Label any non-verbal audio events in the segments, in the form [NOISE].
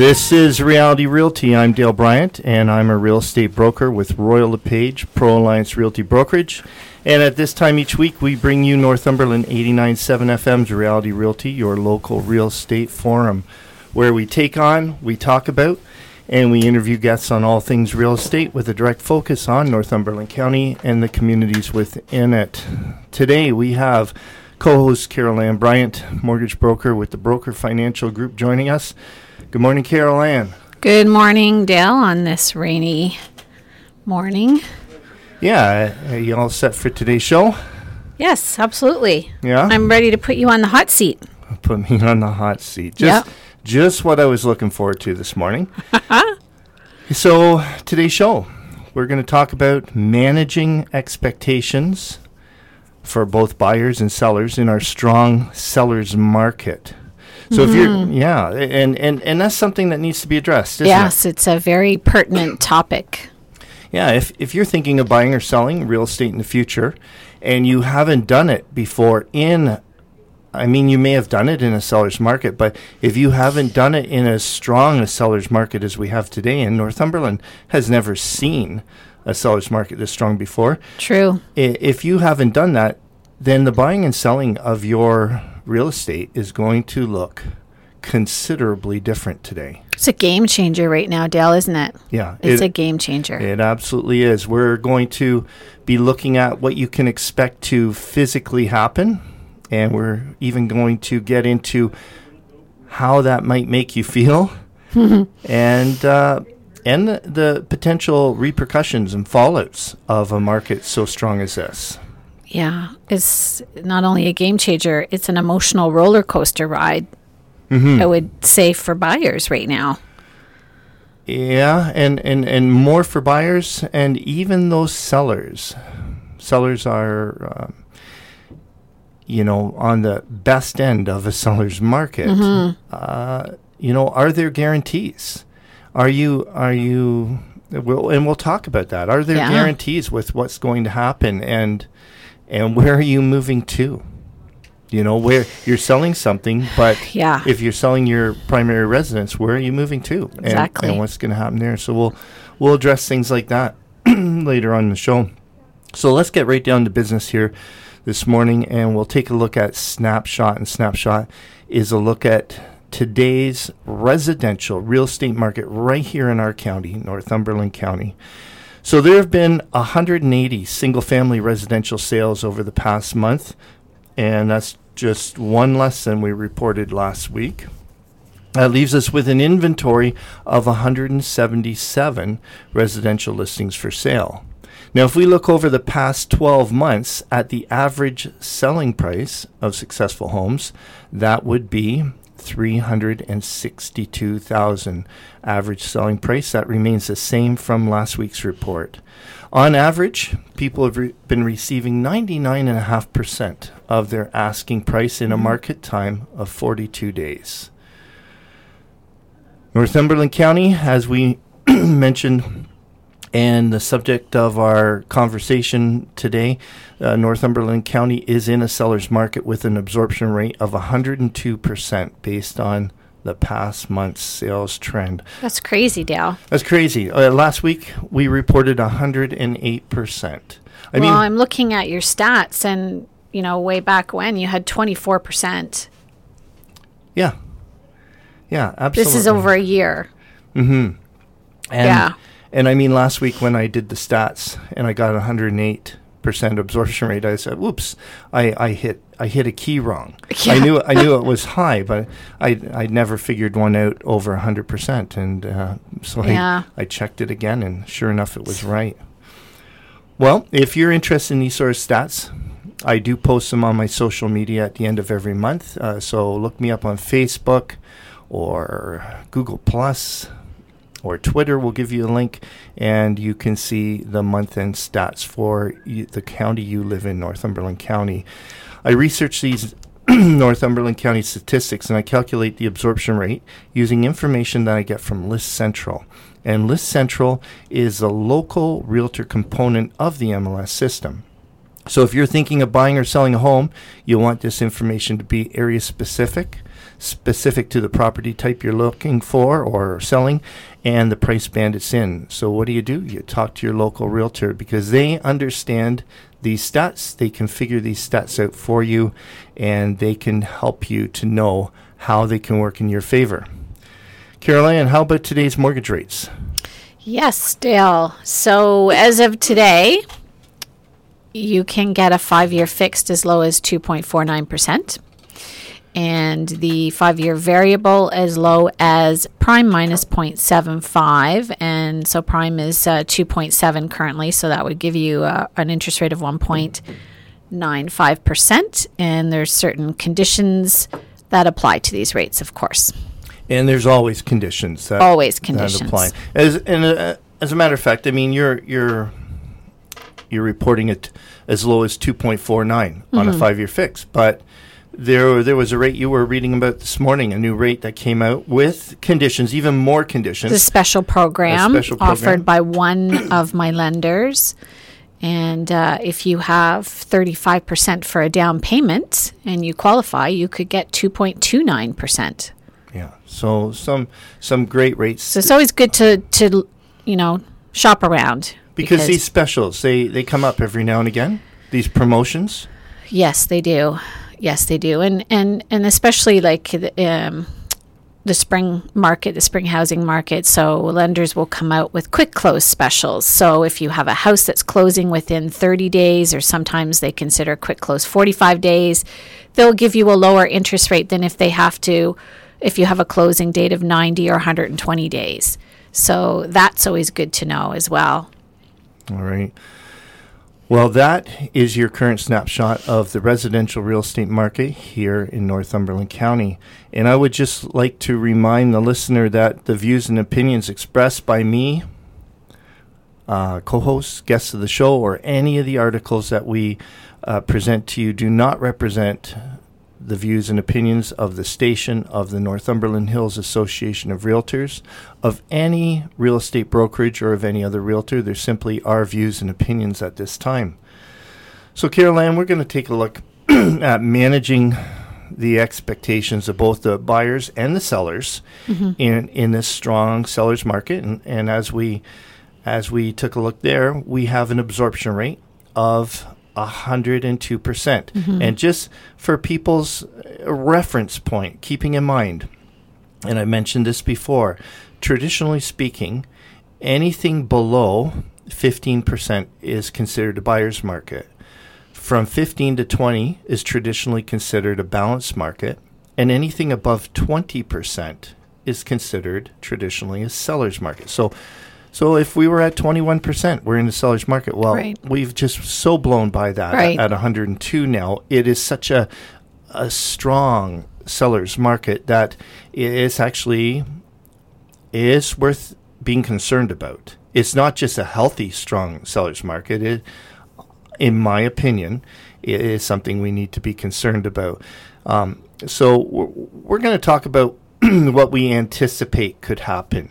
This is Reality Realty. I'm Dale Bryant, and I'm a real estate broker with Royal LePage Pro Alliance Realty Brokerage. And at this time each week, we bring you Northumberland 89.7 FM's Reality Realty, your local real estate forum, where we take on, we talk about, and we interview guests on all things real estate with a direct focus on Northumberland County and the communities within it. Today, we have co-host Carol Ann Bryant, mortgage broker with the Broker Financial Group, joining us. Good morning, Carol Ann. Good morning, Dale, on this rainy morning. Yeah, are you all set for today's show? Yes, absolutely. Yeah, I'm ready to put you on the hot seat. [LAUGHS] put me on the hot seat. Just, Yep. just what I was looking forward to this morning. [LAUGHS] so today's show, we're going to talk about managing expectations for both buyers and sellers in our strong sellers market. So if you're, mm-hmm. yeah, and, and, and that's something that needs to be addressed, isn't it? yes, it's a very pertinent topic. Yeah, if, if you're thinking of buying or selling real estate in the future and you haven't done it before in I mean you may have done it in a seller's market, but if you haven't done it in as strong a seller's market as we have today and Northumberland has never seen a seller's market this strong before, True. i- if you haven't done that, then the buying and selling of your real estate is going to look considerably different today. It's a game changer right now, Dale, isn't it? Yeah, It's it- a game changer. It absolutely is. We're going to be looking at what you can expect to physically happen, and we're even going to get into how that might make you feel, [LAUGHS] and uh, and the, the potential repercussions and fallouts of a market so strong as this. Yeah, it's not only a game changer, it's an emotional roller coaster ride. Mm-hmm. I would say for buyers right now. Yeah, and, and, and more for buyers and even those sellers. Sellers are, um, you know, on the best end of a seller's market. Uh, you know, are there guarantees? Are you are you? We'll, and we'll talk about that. Are there Yeah. guarantees with what's going to happen, and and where are you moving to? You know, where you're selling something, but [SIGHS] Yeah. if you're selling your primary residence, where are you moving to? And- Exactly. And, what's going to happen there? So we'll we'll address things like that [CLEARS THROAT] later on in the show. So let's get right down to business here this morning, and we'll take a look at snapshot. And snapshot is a look at today's residential real estate market right here in our county, Northumberland County. So there have been 180 single-family residential sales over the past month, and that's just one less than we reported last week. That leaves us with an inventory of 177 residential listings for sale. Now, if we look over the past 12 months at the average selling price of successful homes, that would be 362,000 average selling price. That remains the same from last week's report. On average, people have re- been receiving 99.5% of their asking price in a mm-hmm. market time of 42 days. Northumberland County, as we [CLEARS THROAT] mentioned, and the subject of our conversation today, uh, Northumberland County is in a seller's market with an absorption rate of 102% based on the past month's sales trend. That's crazy, Dale. That's crazy. Uh, last week, we reported 108%. I well, mean, I'm looking at your stats, and you know, way back when you had 24 percent. yeah. Yeah, absolutely. This is over a year. Mm hmm. And, Yeah. And I mean, last week when I did the stats and I got 108 percent absorption rate, I said, "Whoops, I, I hit I hit a key wrong. I knew I knew it was high, but I I never figured one out over 100 percent, and uh, so Yeah. I I checked it again, and sure enough, it was right. Well, if you're interested in these sort of stats, I do post them on my social media at the end of every month. Uh, so look me up on Facebook or Google Plus or Twitter. We'll give you a link, and you can see the month-end stats for the county you live in, Northumberland County. I research these [CLEARS THROAT] Northumberland County statistics, and I calculate the absorption rate using information that I get from List Central. And List Central is a local realtor component of the MLS system. So if you're thinking of buying or selling a home, you'll want this information to be area specific specific to the property type you're looking for or selling and the price band it's in. So what do you do? You talk to your local realtor because they understand these stats. They can figure these stats out for you and they can help you to know how they can work in your favor. Carol Ann, how about today's mortgage rates? Yes, Dale. So as of today, you can get a five year fixed as low as 2.49%, and the five year variable as low as prime minus 0.75. And so prime is uh, 2.7 currently, so that would give you uh, an interest rate of 1.95%. And there's certain conditions that apply to these rates, of course. And there's always conditions that Always conditions. that apply. As and uh, as a matter of fact, I mean you're you're you're reporting it as low as 2.49 on a five-year fix, but there there was a rate you were reading about this morning, a new rate that came out with conditions, even more conditions. the special program special program. offered by one of my lenders. And uh, if you have 35% for a down payment and you qualify, you could get 2.29%. yeah, so some some great rates So it's always good to, to you know, shop around. because these specials they they come up every now and again. These promotions. Yes, they do. Yes, they do, and and and especially like the, um, the spring market, the spring housing market. So lenders will come out with quick close specials. So if you have a house that's closing within 30 days, or sometimes they consider quick close 45 days, they'll give you a lower interest rate than if they have to, if you have a closing date of 90 or 120 days. So that's always good to know as well. All right. Well, that is your current snapshot of the residential real estate market here in Northumberland County. And I would just like to remind the listener that the views and opinions expressed by me, uh, co hosts, guests of the show, or any of the articles that we uh, present to you do not represent the views and opinions of the station of the Northumberland Hills Association of Realtors, of any real estate brokerage, or of any other realtor. They're simply our views and opinions at this time. So, Carol Ann, we're going to take a look [CLEARS THROAT] at managing the expectations of both the buyers and the sellers mm-hmm. in in this strong sellers market. And, and as we as we took a look there, we have an absorption rate of 102%. percent mm-hmm. And just for people's reference point, keeping in mind, and I mentioned this before, traditionally speaking, anything below 15% is considered a buyer's market. From 15 to 20 is traditionally considered a balanced market, and anything above 20% is considered traditionally a seller's market. So so if we were at 21%, we're in the seller's market. Well, Right. we've just so blown by that Right. at 102 now. It is such a a strong seller's market that it's actually is worth being concerned about. It's not just a healthy, strong seller's market. It, in my opinion, it is something we need to be concerned about. Um, so we're, we're going to talk about [CLEARS THROAT] what we anticipate could happen.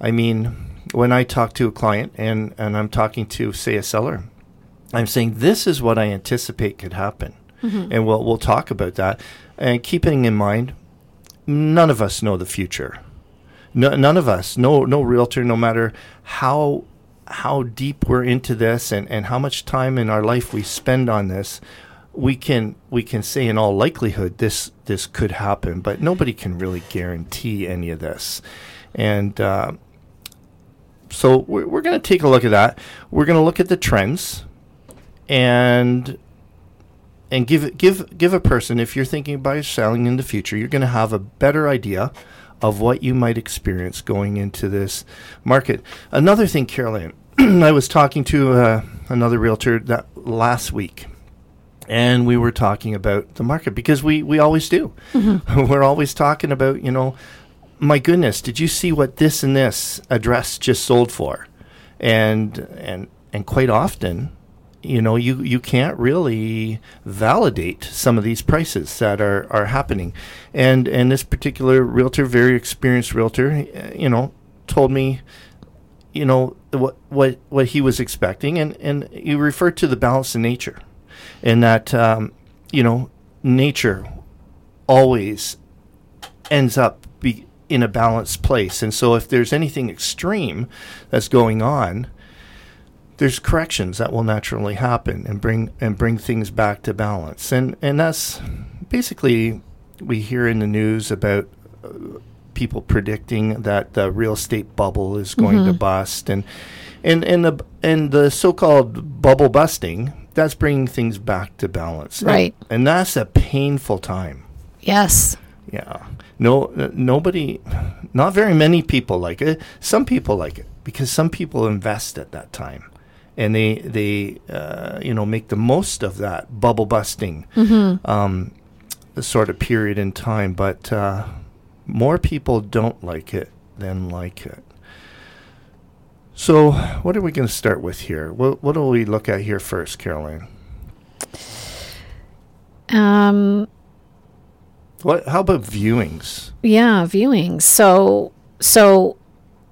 I mean, when I talk to a client and, and I'm talking to, say, a seller, I'm saying this is what I anticipate could happen. And we'll, we'll talk about that. And keeping in mind, none of us know the future. No, none of us, no, no realtor, no matter how how deep we're into this and, and how much time in our life we spend on this, we can we can say in all likelihood this this could happen, but nobody can really guarantee any of this. And uh, so we're, we're going to take a look at that. We're going to look at the trends and and give give give a person if you're thinking about selling in the future, you're going to have a better idea of what you might experience going into this market. Another thing, Carol Ann, [CLEARS THROAT] I was talking to uh, another realtor that last week, and we were talking about the market because we we always do. [LAUGHS] we're always talking about you know, my goodness, did you see what this and this address just sold for? And and and quite often you know you you can't really validate some of these prices that are are happening and and this particular realtor very experienced realtor you know told me you know what what what he was expecting and and you referred to the balance in nature and that um, you know nature always ends up in a balanced place. And so if there's anything extreme that's going on, there's corrections that will naturally happen and bring and bring things back to balance. And and that's basically we hear in the news about uh, people predicting that the real estate bubble is going to bust and and and the and the so-called bubble busting that's bringing things back to balance. And- Right. And, that's a painful time. Yes. Yeah. No, nobody, not very many people like it. Some people like it because some people invest at that time, and they they uh, you know make the most of that bubble busting um, sort of period in time. But uh, more people don't like it than like it. So, what are we going to start with here? What what do we look at here first, Carol Ann? Um, What? How about viewings? yeah, viewings. So, so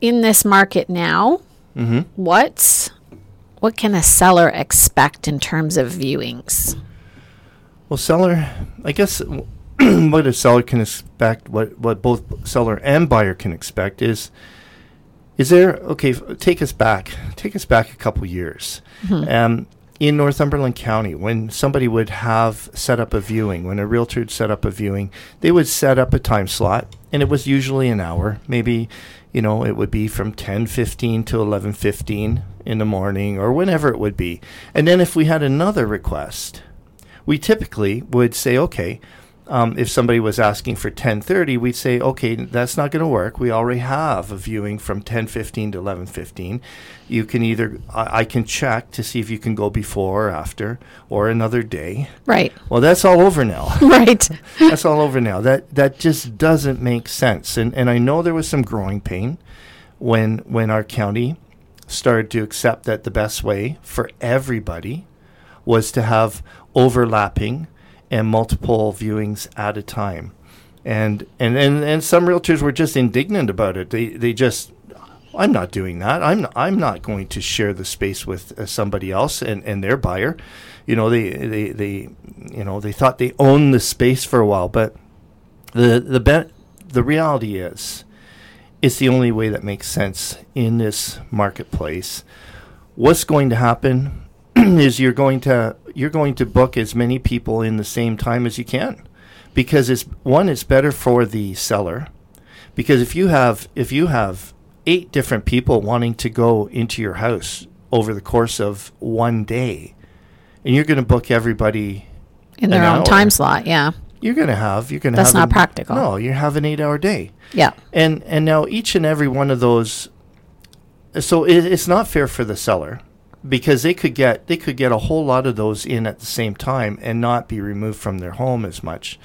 in this market now, Mm-hmm. what's what can a seller expect in terms of viewings? Well, seller, I guess [CLEARS THROAT] what a seller can expect, what what both seller and buyer can expect is, is there okay? f- Take us back, take us back a couple years. Um, in Northumberland County, when somebody would have set up a viewing, when a realtor would set up a viewing, they would set up a time slot, and it was usually an hour. Maybe, you know, it would be from ten fifteen to eleven fifteen in the morning, or whenever it would be. And then if we had another request, we typically would say, okay, um, if somebody was asking for 10:30, we'd say, okay, that's not going to work. We already have a viewing from 10:15 to 11:15. You can either I, I can check to see if you can go before or after, or another day. Right. Well, that's all over now. [LAUGHS] Right. [LAUGHS] that's all over now. That that just doesn't make sense. And and I know there was some growing pain when when our county started to accept that the best way for everybody was to have overlapping and multiple viewings at a time. And and and, and some realtors were just indignant about it. They they just I'm not doing that. I'm not, I'm not going to share the space with uh, somebody else and, and their buyer. You know, they, they, they, you know, they thought they owned the space for a while, but the the be- the reality is, it's the only way that makes sense in this marketplace. What's going to happen [CLEARS THROAT] is you're going to you're going to book as many people in the same time as you can, because it's one, it's better for the seller, because if you have if you have eight different people wanting to go into your house over the course of one day, and you're going to book everybody In their own hour. time slot. Yeah. you're going to have you're going to That's have not an- practical. No, you have an eight hour day, Yeah. and and now each and every one of those, so it, it's not fair for the seller because they could get they could get a whole lot of those in at the same time and not be removed from their home as much,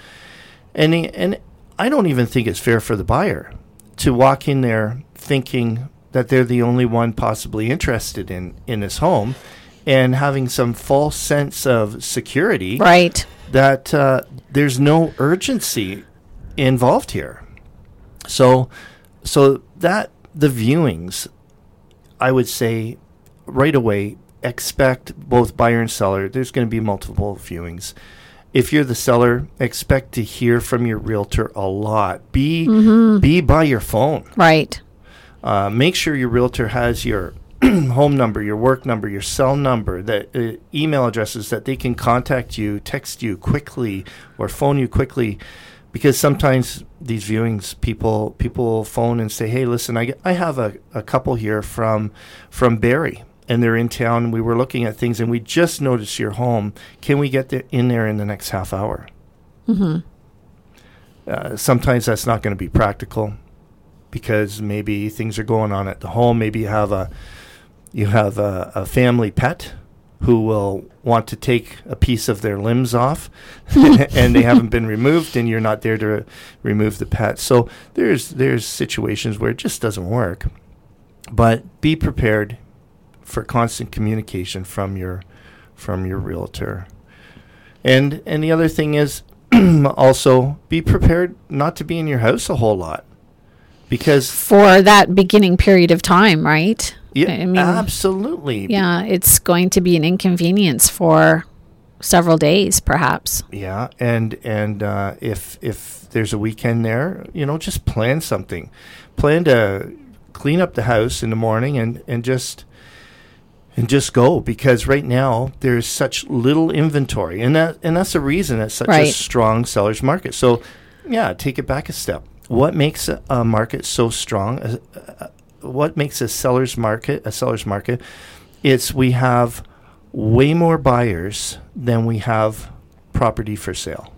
and and I don't even think it's fair for the buyer to walk in there thinking that they're the only one possibly interested in in this home. And having some false sense of security Right. that uh, there's no urgency involved here. So, so that the viewings, I would say, right away, expect both buyer and seller. There's going to be multiple viewings. If you're the seller, expect to hear from your realtor a lot. Be be by your phone. Right. Uh, make sure your realtor has your [CLEARS THROAT] home number, your work number, your cell number, that uh, email addresses that they can contact you, text you quickly, or phone you quickly, because sometimes these viewings, people people phone and say, "Hey, listen, I, I have a, a couple here from from Barrie, and they're in town. We were looking at things, and we just noticed your home. Can we get the, in there in the next half hour?" Uh, sometimes that's not going to be practical because maybe things are going on at the home. Maybe you have a you have a, a family pet who will want to take a piece of their limbs off [LAUGHS] and they haven't been removed and you're not there to remove the pet. So there's there's situations where it just doesn't work. But be prepared for constant communication from your from your realtor. And and the other thing is [CLEARS THROAT] also be prepared not to be in your house a whole lot. Because For that beginning period of time, right? yeah, I mean, absolutely. yeah, it's going to be an inconvenience for several days, perhaps. Yeah, and and uh, if if there's a weekend there, you know, just plan something. Plan to clean up the house in the morning and and just and just go because right now there's such little inventory and that and that's the reason it's such a strong sellers market. So yeah, take it back a step. What makes a, a market so strong? Uh, uh, what makes a seller's market a seller's market? It's we have way more buyers than we have property for sale.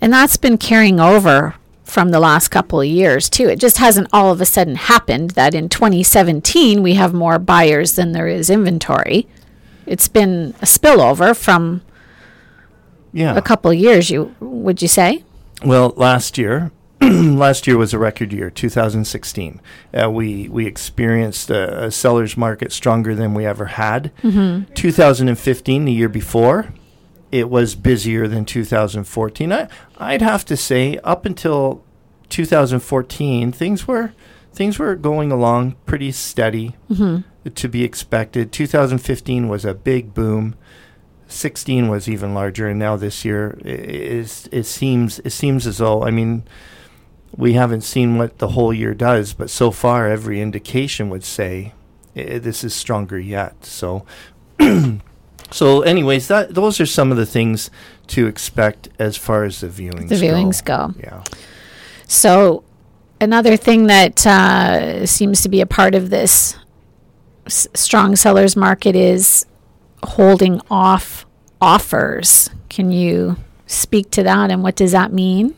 And that's been carrying over from the last couple of years, too. It just hasn't all of a sudden happened that in 2017 we have more buyers than there is inventory. It's been a spillover from Yeah. a couple of years, you would you say? Well, last year, [CLEARS THROAT] last year was a record year, 2016. Uh, we we experienced a, a seller's market stronger than we ever had. 2015, the year before, it was busier than 2014. I, I'd have to say, up until 2014, things were things were going along pretty steady mm-hmm. to be expected. 2015 was a big boom. 16 was even larger, and now this year i- is it seems it seems as though I mean we haven't seen what the whole year does, but so far every indication would say i this is stronger yet. So, [CLEARS THROAT] so anyways, that those are some of the things to expect as far as the viewings. The viewings go. Yeah. So, another thing that uh, seems to be a part of this s- strong sellers market is holding off offers. Can you speak to that and what does that mean?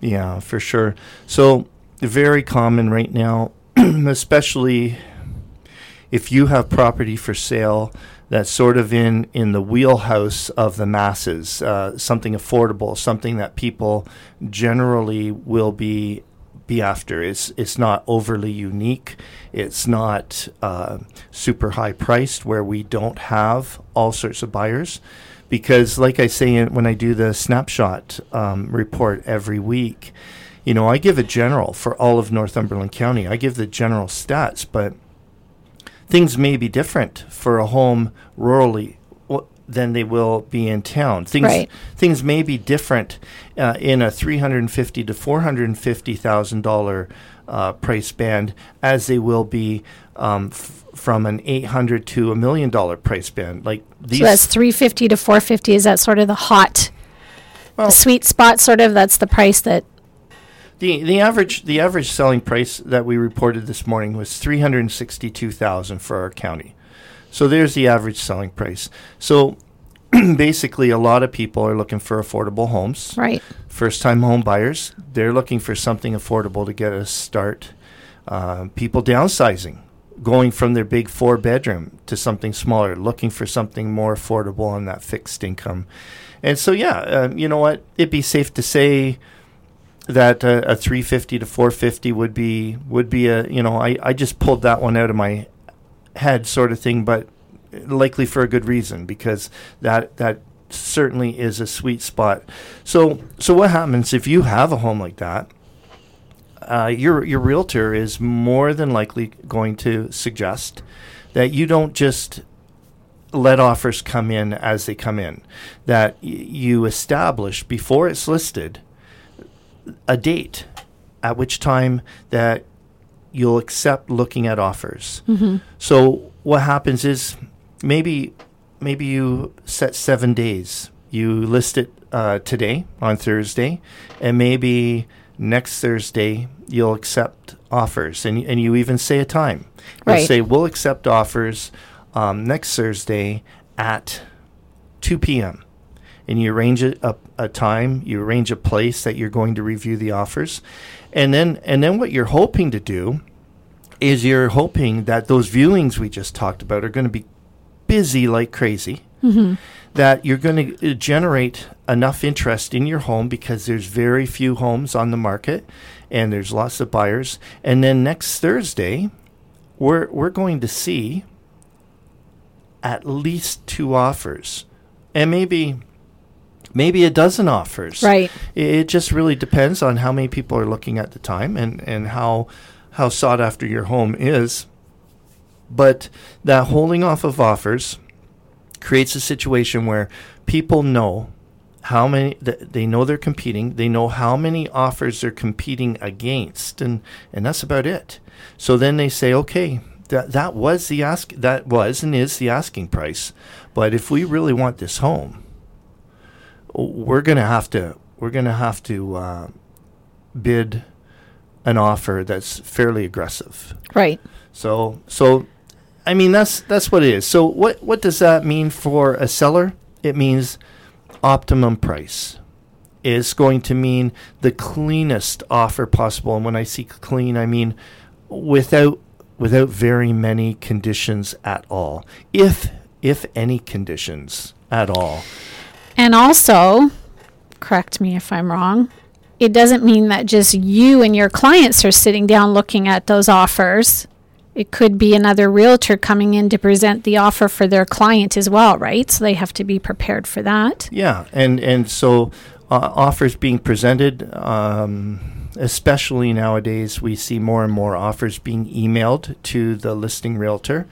Yeah, for sure. So, very common right now, [CLEARS THROAT] especially if you have property for sale that's sort of in, in the wheelhouse of the masses, uh, something affordable, something that people generally will be be after. It's it's not overly unique. It's not uh, super high priced where we don't have all sorts of buyers. Because, like I say in, when I do the snapshot um, report every week, you know, I give a general for all of Northumberland County. I give the general stats, but things may be different for a home rurally than they will be in town. Things Right. things may be different uh, in a three hundred and fifty to four hundred and fifty thousand dollar uh, price band as they will be um, f- from an eight hundred to a million dollar price band. Like these, so that's 350 to 450 is that sort of the hot Well- the sweet spot sort of that's the price that The the average the average selling price that we reported this morning was three hundred and sixty two thousand for our county. So there's the average selling price. So [CLEARS THROAT] basically, a lot of people are looking for affordable homes. right First time home buyers, they're looking for something affordable to get a start. Uh, people downsizing, going from their big four bedroom to something smaller, looking for something more affordable on that fixed income. And so, yeah, uh, you know what? It'd be safe to say that uh, a 350 to 450 would be would be a you know I, I just pulled that one out of my head sort of thing but likely for a good reason because that that certainly is a sweet spot. So so what happens if you have a home like that? Uh, your your realtor is more than likely going to suggest that you don't just let offers come in as they come in that y- you establish before it's listed a date at which time that you'll accept looking at offers. So what happens is maybe maybe you set seven days. You list it uh, today on Thursday, and maybe next Thursday you'll accept offers, and and you even say a time. You'll Right. say we'll accept offers um, next Thursday at two p.m and you arrange a, a, a time, you arrange a place that you're going to review the offers, and then and then what you're hoping to do is you're hoping that those viewings we just talked about are going to be busy like crazy. Mm-hmm. That you're going to uh, generate enough interest in your home because there's very few homes on the market, and there's lots of buyers. And then next Thursday, we're we're going to see at least two offers, and maybe maybe a dozen offers. right It, just really depends on how many people are looking at the time and, and how how sought after your home is. But that holding off of offers creates a situation where people know how many th- they know they're competing they know how many offers they're competing against and and that's about it so then they say okay that that was the ask that was and is the asking price but if we really want this home we're going to have to we're going to have to uh, bid an offer that's fairly aggressive Right. so so I mean that's that's what it is. So what what does that mean for a seller? It means optimum price. Is going to mean the cleanest offer possible. And when I see clean, I mean without without very many conditions at all. If if any conditions at all. And also, correct me if I'm wrong, it doesn't mean that just you and your clients are sitting down looking at those offers. It could be another realtor coming in to present the offer for their client as well, right? So they have to be prepared for that. Yeah, and and so uh, offers being presented, um, especially nowadays, we see more and more offers being emailed to the listing realtor,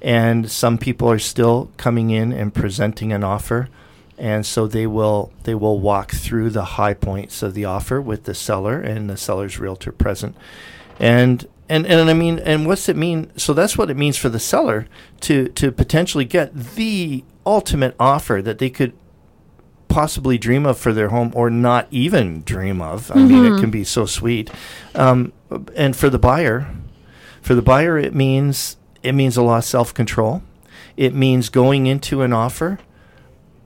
and some people are still coming in and presenting an offer, and so they will they will walk through the high points of the offer with the seller and the seller's realtor present, and and and I mean, and what's it mean? So that's what it means for the seller to to potentially get the ultimate offer that they could possibly dream of for their home or not even dream of. I mean, it can be so sweet. Um, and for the buyer, for the buyer, it means it means a lot of self control. It means going into an offer.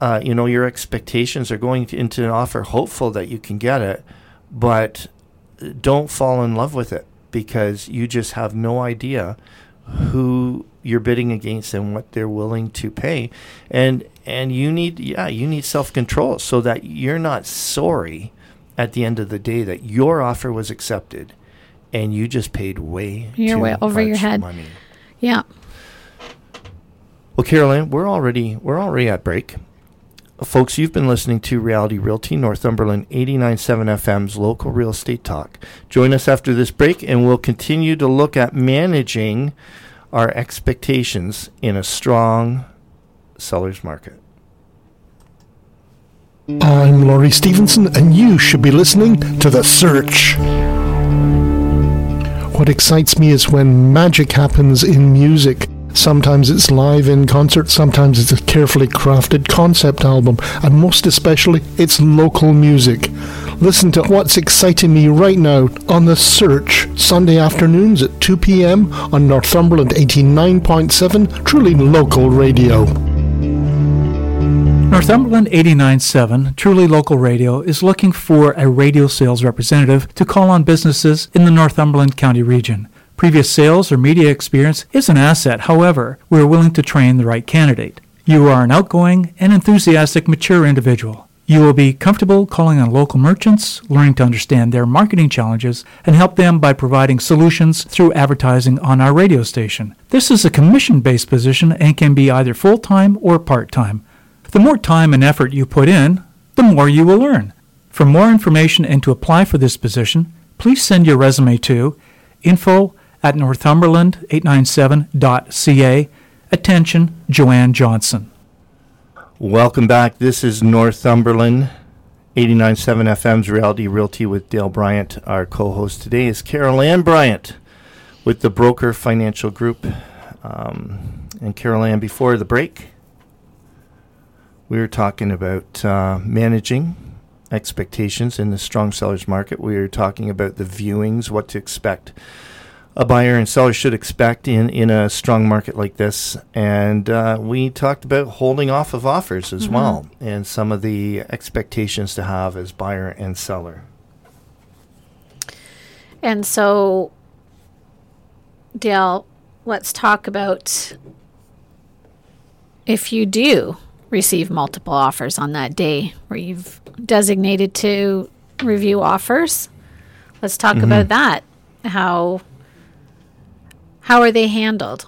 Uh, you know, your expectations are going to, into an offer hopeful that you can get it, but don't fall in love with it because you just have no idea who you're bidding against and what they're willing to pay and and you need yeah you need self-control so that you're not sorry at the end of the day that your offer was accepted and you just paid way You're too way over your head. money. Yeah. Well, Carol Ann, we're already we're already at break. Folks, you've been listening to Reality Realty Northumberland 89.7 FM's local real estate talk. Join us after this break and we'll continue to look at managing our expectations in a strong seller's market. I'm Laurie Stevenson, and you should be listening to The Search. What excites me is when magic happens in music. Sometimes it's live in concert, sometimes it's a carefully crafted concept album, and most especially, it's local music. Listen to what's exciting me right now on The Search, Sunday afternoons at 2 p.m. on Northumberland 89.7, truly local radio. Northumberland 89.7, truly local radio, is looking for a radio sales representative to call on businesses in the Northumberland County region. Previous sales or media experience is an asset, however, we are willing to train the right candidate. You are an outgoing and enthusiastic, mature individual. You will be comfortable calling on local merchants, learning to understand their marketing challenges, and help them by providing solutions through advertising on our radio station. This is a commission based position and can be either full time or part time. The more time and effort you put in, the more you will earn. For more information and to apply for this position, please send your resume to info at northumberland897.ca. Attention, Joanne Johnson. Welcome back. This is Northumberland 89.7 FM's Reality Realty with Dale Bryant. Our co-host today is Carol Ann Bryant with the Broker Financial Group. Um, and Carol Ann, before the break, we were talking about uh, managing expectations in the strong sellers market. We were talking about the viewings, what to expect a buyer and seller should expect in, in a strong market like this. And uh, we talked about holding off of offers as well and some of the expectations to have as buyer and seller. And so, Dale, let's talk about if you do receive multiple offers on that day where you've designated to review offers. Let's talk about that. How how are they handled?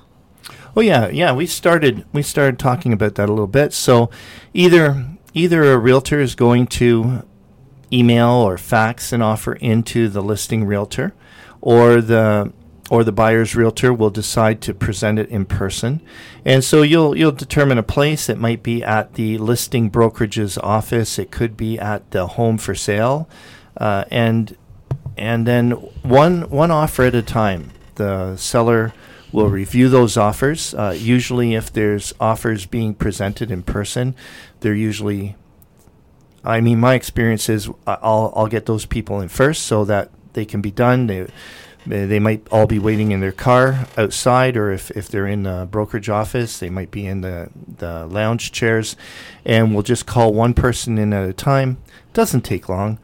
Oh yeah, yeah. We started we started talking about that a little bit. So either either a realtor is going to email or fax an offer into the listing realtor, or the or the buyer's realtor will decide to present it in person. And so you'll you'll determine a place. It might be at the listing brokerage's office. It could be at the home for sale, uh, and and then one one offer at a time. The seller will review those offers. Uh, usually, if there's offers being presented in person, they're usually. I mean, my experience is I'll I'll get those people in first so that they can be done. They they might all be waiting in their car outside, or if, if they're in the brokerage office, they might be in the, the lounge chairs. And we'll just call one person in at a time. Doesn't take long.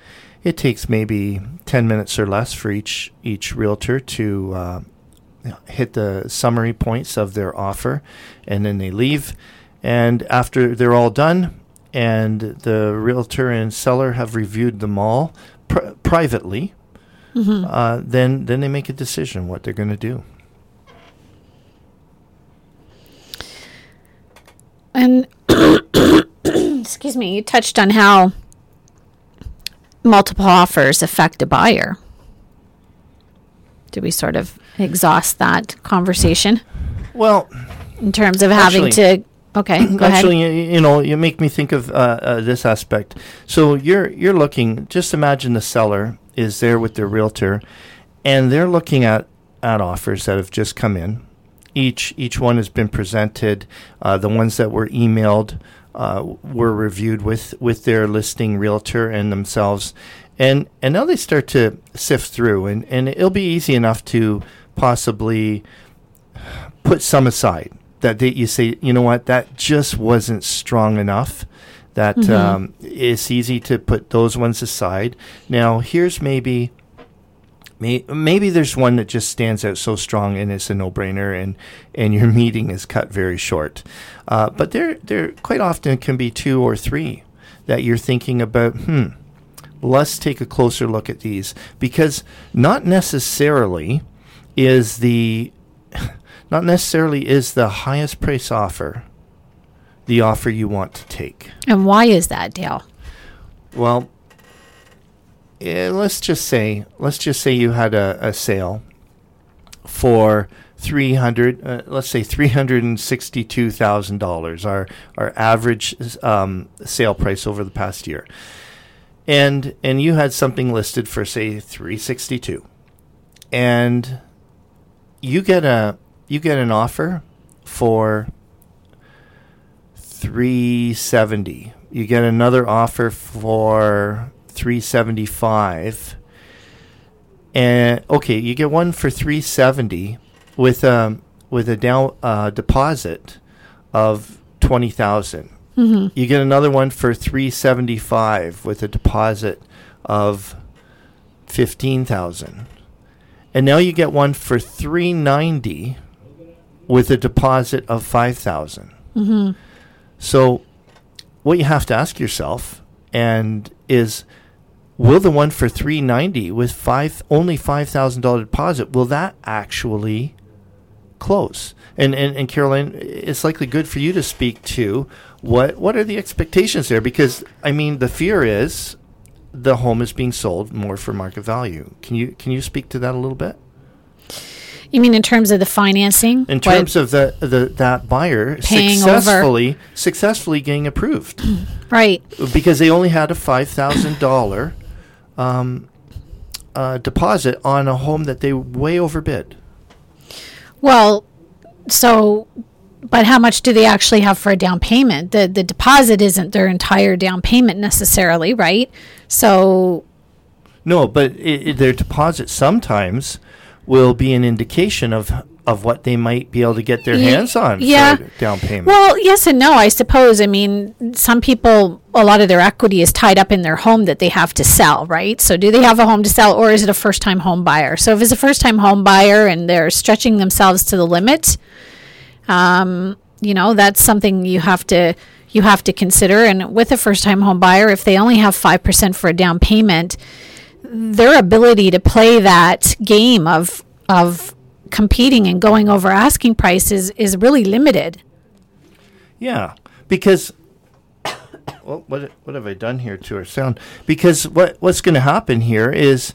It takes maybe 10 minutes or less for each, each realtor to uh, hit the summary points of their offer, and then they leave. And after they're all done, and the realtor and seller have reviewed them all pri privately, uh, then then they make a decision what they're going to do. And [COUGHS] excuse me, you touched on how multiple offers affect a buyer. Did we sort of exhaust that conversation Well, in terms of having Actually- to? Okay, go actually, ahead. you, you know, you make me think of uh, uh, this aspect. So you're you're looking. Just imagine the seller is there with their realtor, and they're looking at at offers that have just come in. Each each one has been presented. Uh, the ones that were emailed uh, were reviewed with with their listing realtor and themselves, and and now they start to sift through, and and it'll be easy enough to possibly put some aside that they, you say, you know what, that just wasn't strong enough. That um, it's easy to put those ones aside. Now, here's maybe, may, maybe there's one that just stands out so strong and it's a no-brainer, and and your [LAUGHS] meeting is cut very short. Uh, but there, there quite often can be two or three that you're thinking about. Hmm, let's take a closer look at these because not necessarily is the [LAUGHS] not necessarily is the highest price offer the offer you want to take. And why is that, Dale? Well, eh, let's just say let's just say you had a, a sale for three hundred. Uh, let's say three hundred and sixty-two thousand dollars. Our our average um, sale price over the past year, and and you had something listed for say three sixty-two, and you get a you get an offer for 370 you get another offer for 375 and okay you get one for 370 with um with a down uh, deposit of 20000 you get another one for 375 with a deposit of 15000 and now you get one for 390 with a deposit of 5000 so what you have to ask yourself and is will the one for 390 with five only $5000 deposit will that actually close and, and and carol ann it's likely good for you to speak to what what are the expectations there because i mean the fear is the home is being sold more for market value can you can you speak to that a little bit You mean in terms of the financing? in terms of the, the that buyer Paying over. successfully successfully getting approved right. because they only had a five thousand dollar um, uh, deposit on a home that they way overbid. Well, so, but how much do they actually have for a down payment? The the deposit isn't their entire down payment necessarily, right? So, No, but i i their deposit sometimes will be an indication of of what they might be able to get their hands on yeah. for a down payment. well, yes and no, I suppose. I mean, some people, a lot of their equity is tied up in their home that they have to sell, right? So, do they have a home to sell, or is it a first time home buyer? So, if it's a first time home buyer and they're stretching themselves to the limit, um, you know, that's something you have to you have to consider. And with a first time home buyer, if they only have five percent for a down payment, their ability to play that game of of competing and going over asking prices is really limited. Yeah, because well, what what have I done here to our sound? Because what what's going to happen here is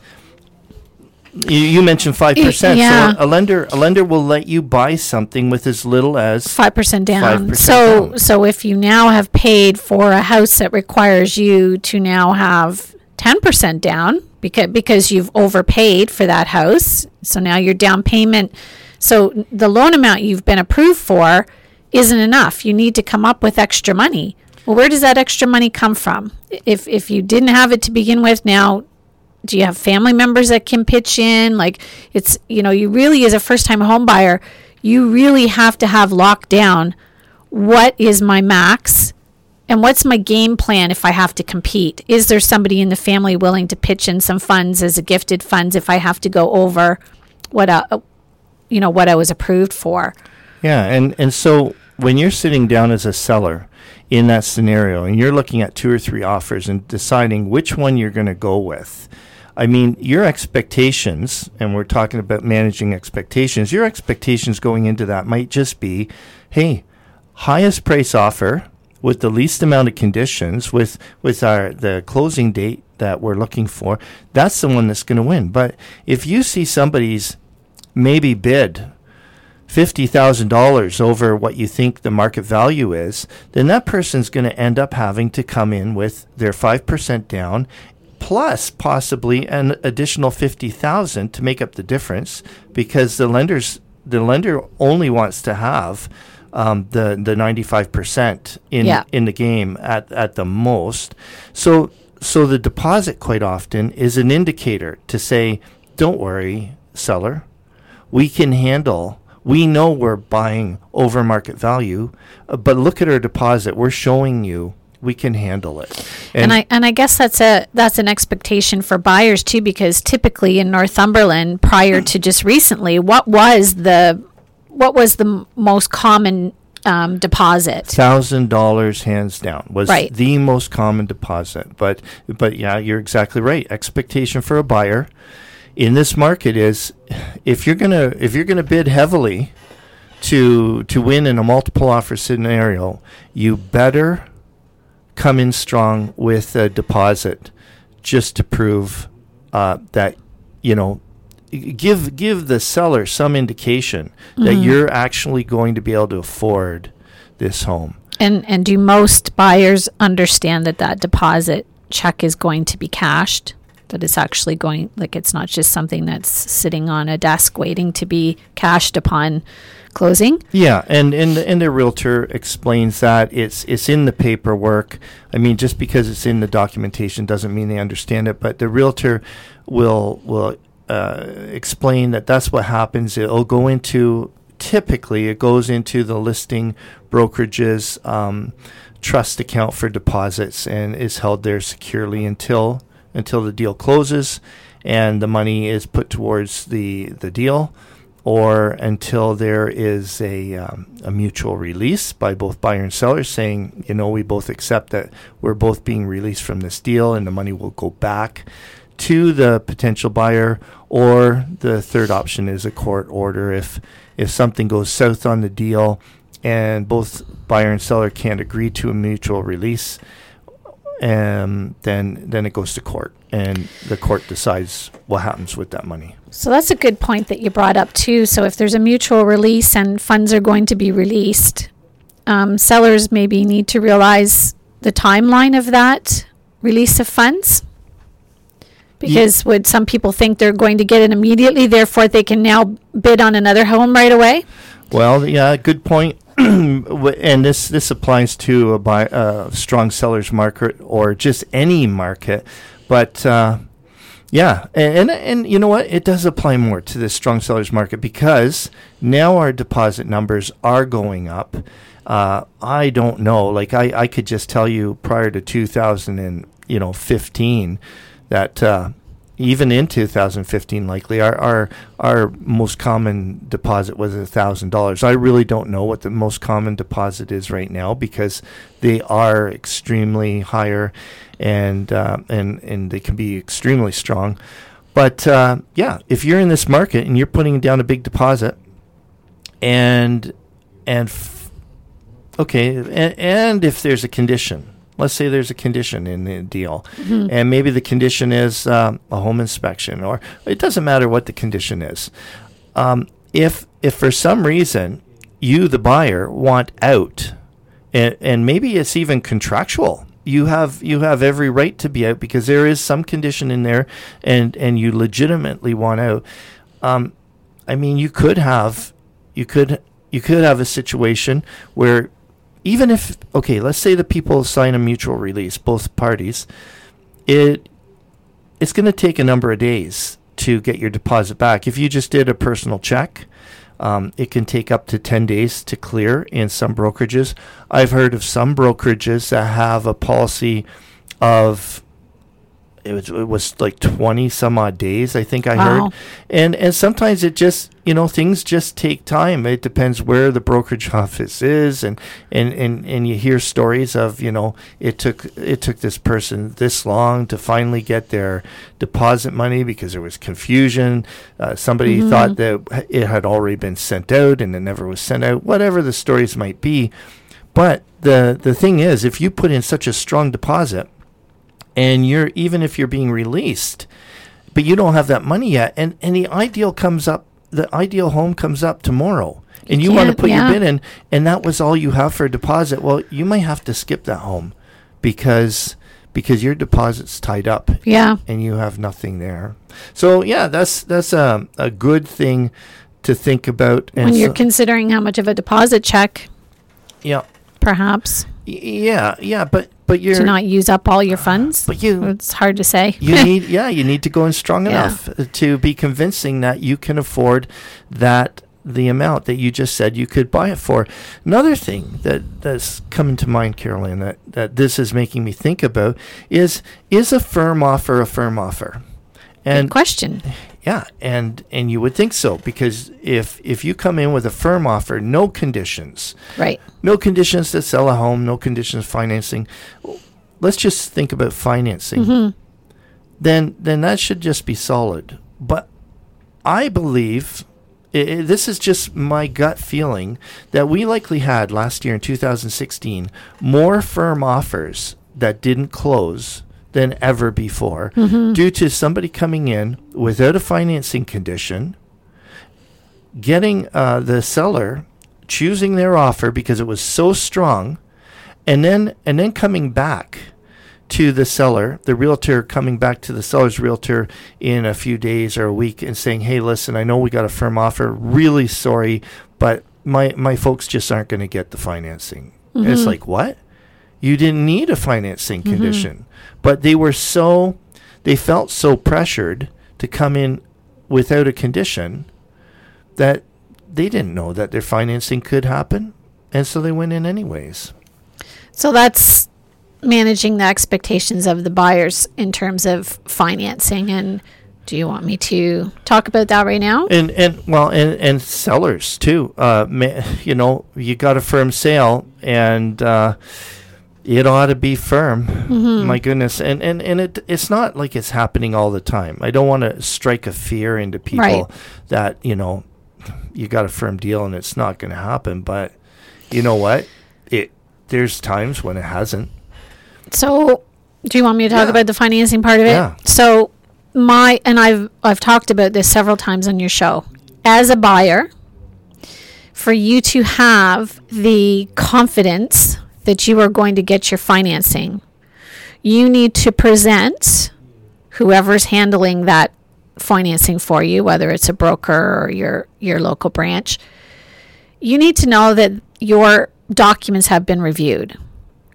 You, you mentioned five percent. yeah. So a lender a lender will let you buy something with as little as five percent down. 5% so down. so if you now have paid for a house that requires you to now have ten percent down because because you've overpaid for that house, so now your down payment, so the loan amount you've been approved for isn't enough. You need to come up with extra money. Well, where does that extra money come from? If if you didn't have it to begin with, now do you have family members that can pitch in? Like it's you know you really as a first time home buyer you really have to have locked down what is my max and what's my game plan if i have to compete? Is there somebody in the family willing to pitch in some funds as a gifted funds if i have to go over what uh, you know what i was approved for? Yeah, and and so when you're sitting down as a seller in that scenario and you're looking at two or three offers and deciding which one you're going to go with, I mean, your expectations, and we're talking about managing expectations, your expectations going into that might just be, hey, highest price offer with the least amount of conditions with with our the closing date that we're looking for, that's the one that's going to win. But if you see somebody's maybe bid fifty thousand dollars over what you think the market value is, then that person's going to end up having to come in with their five percent down, plus possibly an additional fifty thousand to make up the difference, because the lenders the lender only wants to have um, the the ninety five percent in Yeah. in the game at at the most. So so the deposit quite often is an indicator to say, don't worry, seller we can handle we know we're buying over market value uh, but look at our deposit. We're showing you we can handle it. And, I and I guess that's a that's an expectation for buyers too because typically in Northumberland prior to just recently what was the what was the m- most common um, deposit? Thousand dollars hands down was Right. the most common deposit but but yeah you're exactly right. Expectation for a buyer in this market is if you're gonna if you're gonna bid heavily to to win in a multiple offer scenario you better come in strong with a deposit just to prove uh, that you know give give the seller some indication that you're actually going to be able to afford this home. And and do most buyers understand that that deposit check is going to be cashed that it's actually going like it's not just something that's sitting on a desk waiting to be cashed upon closing Yeah, and and and the realtor explains that it's it's in the paperwork. I mean, just because it's in the documentation doesn't mean they understand it. But the realtor will will uh, explain that that's what happens. It'll go into typically it goes into the listing brokerage's um, trust account for deposits and is held there securely until until the deal closes and the money is put towards the the deal or until there is a, um, a mutual release by both buyer and seller saying, you know, we both accept that we're both being released from this deal and the money will go back to the potential buyer. Or the third option is a court order if if something goes south on the deal and both buyer and seller can't agree to a mutual release, um, then then it goes to court and the court decides what happens with that money. So that's a good point that you brought up too. So if there's a mutual release and funds are going to be released, um, sellers maybe need to realize the timeline of that release of funds. Because would some people think they're going to get it immediately, therefore they can now bid on another home right away? Well, yeah, good point. [CLEARS THROAT] And this this applies to a buy, uh, strong sellers market or just any market, but uh, yeah, and, and and you know what? It does apply more to this strong sellers market because now our deposit numbers are going up. Uh, I don't know. Like I, I could just tell you prior to 2000 and you know 15 that uh, even in 2015, likely our our, our most common deposit was a thousand dollars. I really don't know what the most common deposit is right now because they are extremely higher, and uh, and and they can be extremely strong. But uh, yeah, if you're in this market and you're putting down a big deposit, and and f- okay, and, and if there's a condition let's say there's a condition in the deal, and maybe the condition is um, a home inspection, or it doesn't matter what the condition is. Um, if if for some reason you, the buyer, want out, and, and maybe it's even contractual. You have you have every right to be out because there is some condition in there, and and you legitimately want out. Um, I mean, you could have you could you could have a situation where even if okay, let's say the people sign a mutual release, both parties, it it's going to take a number of days to get your deposit back. If you just did a personal check, um, it can take up to 10 days to clear in some brokerages. I've heard of some brokerages that have a policy of it was, it was like 20 some odd days i think i Wow. heard. And and sometimes it just you know things just take time. It depends where the brokerage [LAUGHS] office is and and and, and you hear stories of you know it took it took this person this long to finally get their deposit money because there was confusion. Uh, somebody thought that it had already been sent out and it never was sent out whatever the stories might be. But the the thing is if you put in such a strong deposit and you're even if you're being released but you don't have that money yet and and the ideal comes up the ideal home comes up tomorrow and you want to put yeah. your bid in and that was all you have for a deposit well you might have to skip that home because because your deposit's tied up Yeah. and you have nothing there so yeah that's that's a, a good thing to think about and When you're so- considering how much of a deposit check, yeah perhaps, yeah yeah but but you're to not use up all your funds. but you It's hard to say. you need [LAUGHS] yeah you need to go in strong Yeah. enough uh, to be convincing that you can afford that the amount that you just said you could buy it for another thing that that's coming to mind carol ann that that this is making me think about is is a firm offer a firm offer Good and question. Yeah and and you would think so because if if you come in with a firm offer no conditions Right. no conditions to sell a home, no conditions financing. Let's just think about financing. Mm-hmm. Then, then that should just be solid. But I believe i i this is just my gut feeling that we likely had last year in 2016 more firm offers that didn't close than ever before Mm-hmm. due to somebody coming in without a financing condition getting uh, the seller choosing their offer because it was so strong, and then and then coming back to the seller, the realtor coming back to the seller's realtor in a few days or a week and saying, "Hey, listen, I know we got a firm offer. Really sorry, but my my folks just aren't going to get the financing." And it's like, "What? You didn't need a financing condition." But they were so they felt so pressured to come in without a condition that they didn't know that their financing could happen, and so they went in anyways. So that's managing the expectations of the buyers in terms of financing. And do you want me to talk about that right now? And and well, and and sellers too. Uh, ma- you know, you got a firm sale, and uh, it ought to be firm. Mm-hmm. My goodness, and and and it it's not like it's happening all the time. I don't want to strike a fear into people Right. that you know you got a firm deal and it's not going to happen. But you know what? It there's times when it hasn't. So, do you want me to talk Yeah. about the financing part of it? Yeah. So, my and I've I've talked about this several times on your show. As a buyer, for you to have the confidence that you are going to get your financing, you need to present whoever's handling that financing for you, whether it's a broker or your your local branch. You need to know that your documents have been reviewed.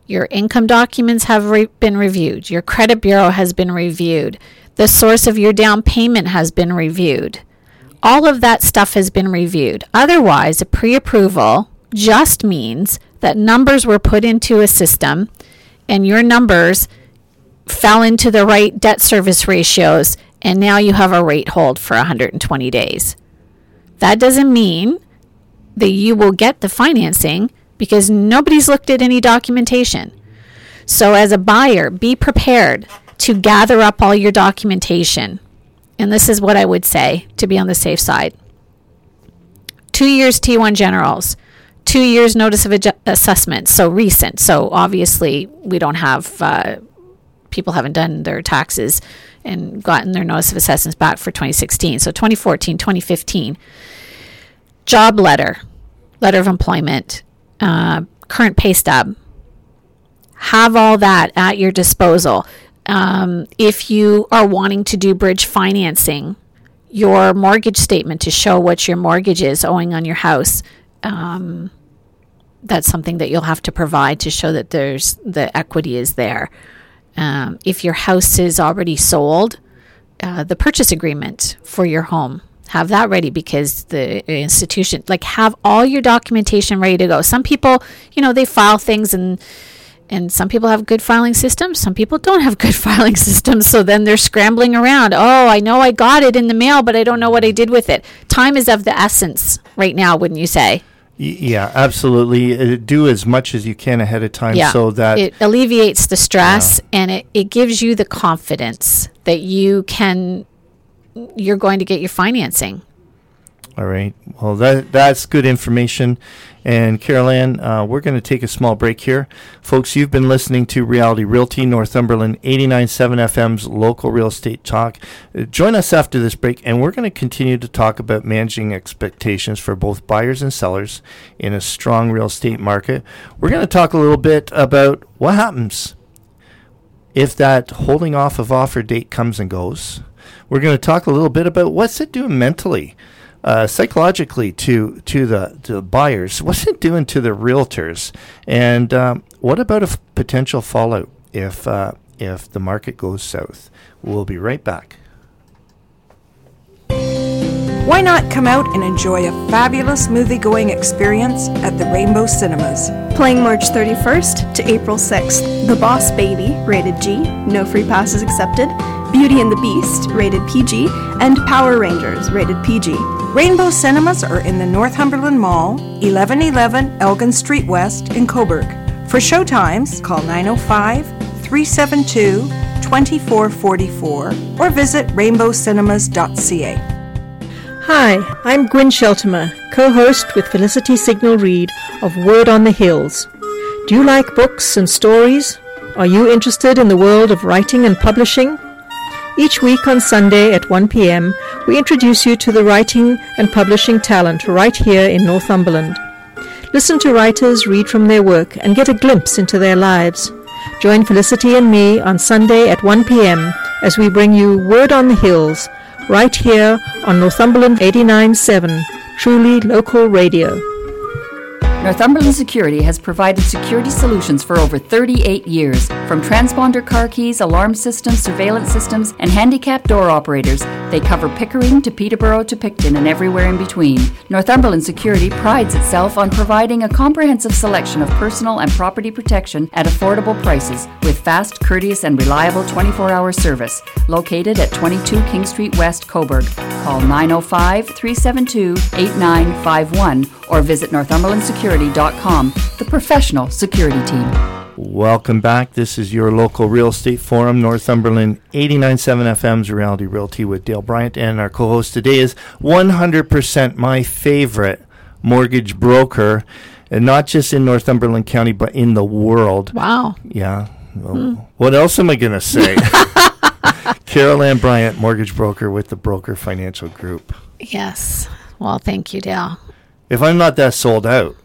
Your income documents have re- been reviewed. Your credit bureau has been reviewed. The source of your down payment has been reviewed. All of that stuff has been reviewed. Otherwise, a pre approval just means that numbers were put into a system and your numbers fell into the right debt service ratios, and now you have a rate hold for 120 days. That doesn't mean that you will get the financing because nobody's looked at any documentation. So, as a buyer, be prepared to gather up all your documentation. And this is what I would say to be on the safe side two years T1 generals, two years notice of adju- assessment, so recent. So obviously, we don't have uh, people haven't done their taxes and gotten their notice of assessments back for 2016. So 2014, 2015, job letter, letter of employment, uh, current pay stub. Have all that at your disposal. Um, if you are wanting to do bridge financing, your mortgage statement to show what your mortgage is owing on your house. Um, that's something that you'll have to provide to show that there's the equity is there. Um, if your house is already sold, uh, the purchase agreement for your home have that ready because the institution like have all your documentation ready to go. Some people, you know, they file things and and some people have good filing systems some people don't have good [LAUGHS] filing systems so then they're scrambling around oh i know i got it in the mail but i don't know what i did with it time is of the essence right now wouldn't you say Yeah, absolutely. Uh, do as much as you can ahead of time yeah so that it alleviates the stress and it, it gives you the confidence that you can you're going to get your financing All right. Well, that that's good information. And Carol Ann, uh, we're going to take a small break here. Folks, you've been listening to Reality Realty Northumberland 89.7 FM's local real estate talk. Uh, join us after this break, and we're going to continue to talk about managing expectations for both buyers and sellers in a strong real estate market. We're going to talk a little bit about what happens if that holding off of offer date comes and goes. We're going to talk a little bit about what's it doing mentally uh, psychologically to to the to the buyers? What's it doing to the realtors? And um, what about a f- potential fallout if uh, if the market goes south? We'll be right back. Why not come out and enjoy a fabulous movie-going experience at the Rainbow Cinemas? Playing March 31st to April 6th, The Boss Baby, rated G, no free passes accepted, Beauty and the Beast, rated PG, and Power Rangers, rated PG. Rainbow Cinemas are in the Northumberland Mall, 1111 Elgin Street West in Cobourg. For showtimes, call 905 372 2444 or visit rainbowcinemas.ca. Hi, I'm Gwyn Sheltimer, co host with Felicity Signal Reed of Word on the Hills. Do you like books and stories? Are you interested in the world of writing and publishing? Each week on Sunday at 1 p.m., we introduce you to the writing and publishing talent right here in Northumberland. Listen to writers read from their work and get a glimpse into their lives. Join Felicity and me on Sunday at 1 p.m. as we bring you Word on the Hills right here on Northumberland 89.7, truly local radio. Northumberland Security has provided security solutions for over 38 years. From transponder car keys, alarm systems, surveillance systems, and handicap door operators, they cover Pickering to Peterborough to Picton and everywhere in between. Northumberland Security prides itself on providing a comprehensive selection of personal and property protection at affordable prices with fast, courteous, and reliable 24 hour service. Located at 22 King Street West, Cobourg. Call 905 372 8951 or visit northumberlandsecurity.com, the professional security team. Welcome back. This is your local real estate forum, Northumberland 89.7 FM's Reality Realty with Dale Bryant. And our co host today is 100% my favorite mortgage broker, and not just in Northumberland County, but in the world. wow Yeah. Well, What else am I going to say? [LAUGHS] Carol Ann Bryant, mortgage broker with the Broker Financial Group. yes well thank you dale If I'm not that sold out,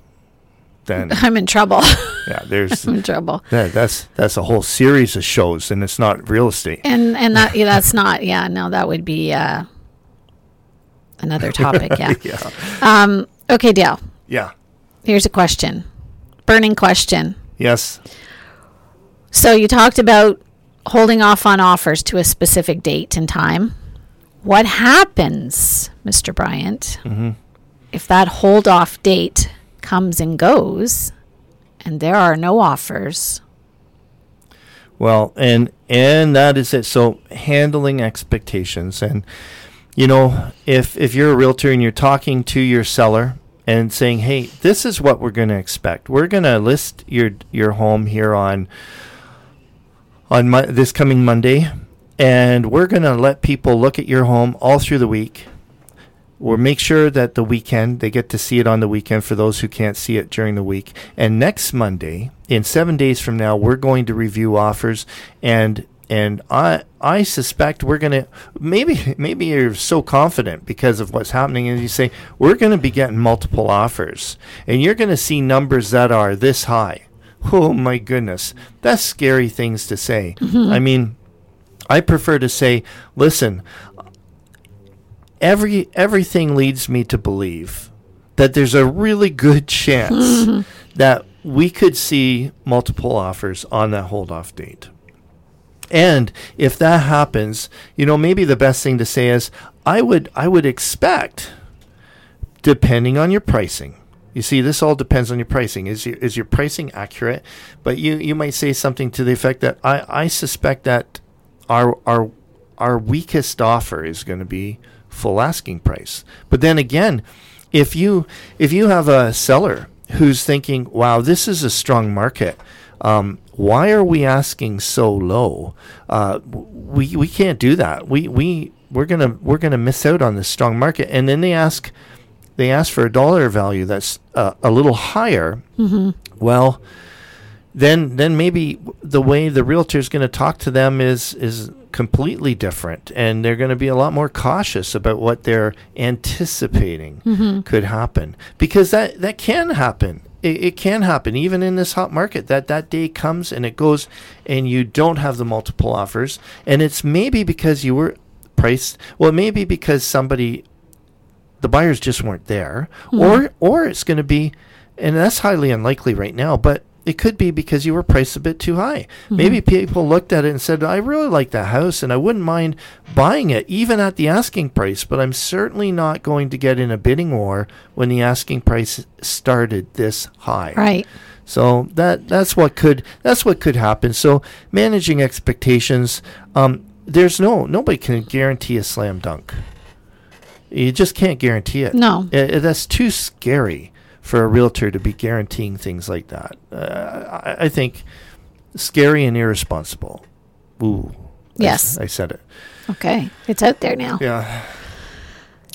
then [LAUGHS] i'm in trouble. [LAUGHS] Yeah, there's [LAUGHS] i'm in trouble. That, that's that's a whole series of shows, and it's not real estate. and and that yeah, that's not yeah no that would be uh another topic yeah. Yeah, um okay dale. Yeah, here's a question. Burning question. Yes, so you talked about holding off on offers to a specific date and time. What happens mr bryant if that hold off date comes and goes and there are no offers Well, and and that is it. So handling expectations, and you know, if if you're a realtor and you're talking to your seller and saying, "Hey, this is what we're going to expect. We're going to list your your home here on on Mo- this coming Monday, and we're going to let people look at your home all through the week." We'll make sure that the weekend they get to see it on the weekend for those who can't see it during the week. And next Monday, in seven days from now, we're going to review offers and and I I suspect we're gonna maybe maybe you're so confident because of what's happening and you say we're gonna be getting multiple offers and you're gonna see numbers that are this high. Oh my goodness, that's scary things to say. Mm-hmm. I mean, I prefer to say, listen, every everything leads me to believe that there's a really good chance [LAUGHS] that we could see multiple offers on that hold off date. And if that happens, you know, maybe the best thing to say is I would I would expect depending on your pricing. You see, this all depends on your pricing. Is your is your pricing accurate? But you, you might say something to the effect that I, I suspect that our our our weakest offer is going to be full asking price. But then again, if you if you have a seller who's thinking, "Wow, this is a strong market," um, why are we asking so low? Uh, we we can't do that. We we we're gonna we're gonna miss out on this strong market. And then they ask they ask for a dollar value that's uh, a little higher. Well, then then maybe the way the realtor is going to talk to them is is completely different and they're going to be a lot more cautious about what they're anticipating mm-hmm. could happen. Because that that can happen. It, it can happen. Even in this hot market that that day comes and it goes and you don't have the multiple offers. And it's maybe because you were priced well it may because somebody the buyers just weren't there. Mm-hmm. Or or it's going to be and that's highly unlikely right now but it could be because you were priced a bit too high maybe people looked at it and said i really like that house and i wouldn't mind buying it even at the asking price but i'm certainly not going to get in a bidding war when the asking price started this high Right. so that that's what could that's what could happen. So managing expectations, um, there's no nobody can guarantee a slam dunk. You just can't guarantee it. No. I- I- that's too scary for a realtor to be guaranteeing things like that. Uh, I, I think scary and irresponsible. Ooh. Yes. I, said it. Okay. It's out there now. Yeah.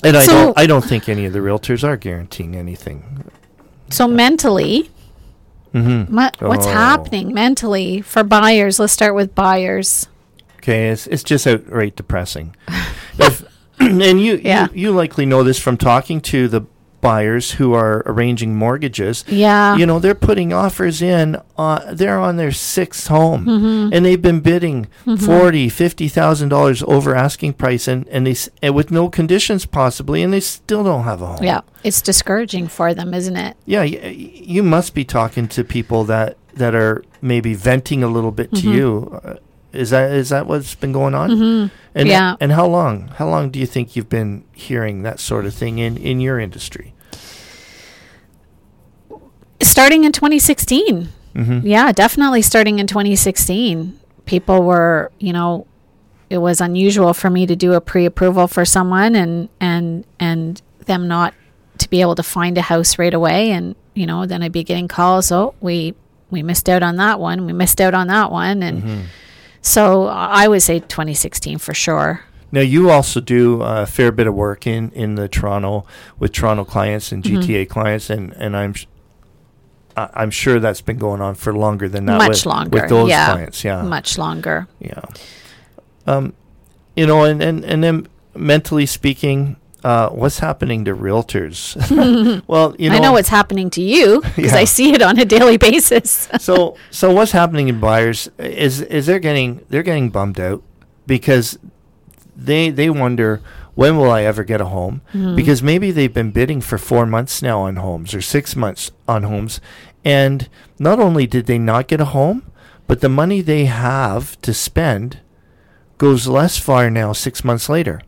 And I don't. I don't think any of the realtors are guaranteeing anything. So mentally, Mm-hmm. what what's Oh. happening mentally for buyers? Let's start with buyers. Okay, it's it's just outright depressing. [LAUGHS] if, [CLEARS THROAT] and you, Yeah. you you likely know this from talking to the buyers who are arranging mortgages. Yeah. You know, they're putting offers in uh, they're on their sixth home Mm-hmm. and they've been bidding forty, fifty thousand dollars over asking price and, and they and with no conditions possibly and they still don't have a home. Yeah. It's discouraging for them, isn't it? Yeah, y- you must be talking to people that that are maybe venting a little bit to you. Uh, is that is that what's been going on? Mm-hmm. And Yeah. And how long? How long do you think you've been hearing that sort of thing in in your industry? Starting in 2016. Mm-hmm. Yeah, definitely starting in 2016. People were, you know, it was unusual for me to do a pre-approval for someone and and and them not to be able to find a house right away and, you know, then I'd be getting calls, "Oh, we we missed out on that one. We missed out on that one." And so I would say 2016 for sure. Now you also do a fair bit of work in in the Toronto with Toronto clients and Mm-hmm. GTA clients, and and I'm. I- I'm sure that's been going on for longer than that. Much with, longer. with those yeah. clients. Yeah, Much longer. Yeah. Um, you know, and, and, and then mentally speaking, uh, what's happening to realtors? [LAUGHS] [LAUGHS] well, you know, I know what's happening to you because Yeah. I see it on a daily [LAUGHS] basis. so so what's happening in buyers is is they're getting they're getting bummed out because they they wonder when will I ever get a home because maybe they've been bidding for 4 months now on homes or 6 months on homes and not only did they not get a home but the money they have to spend goes less far now 6 months later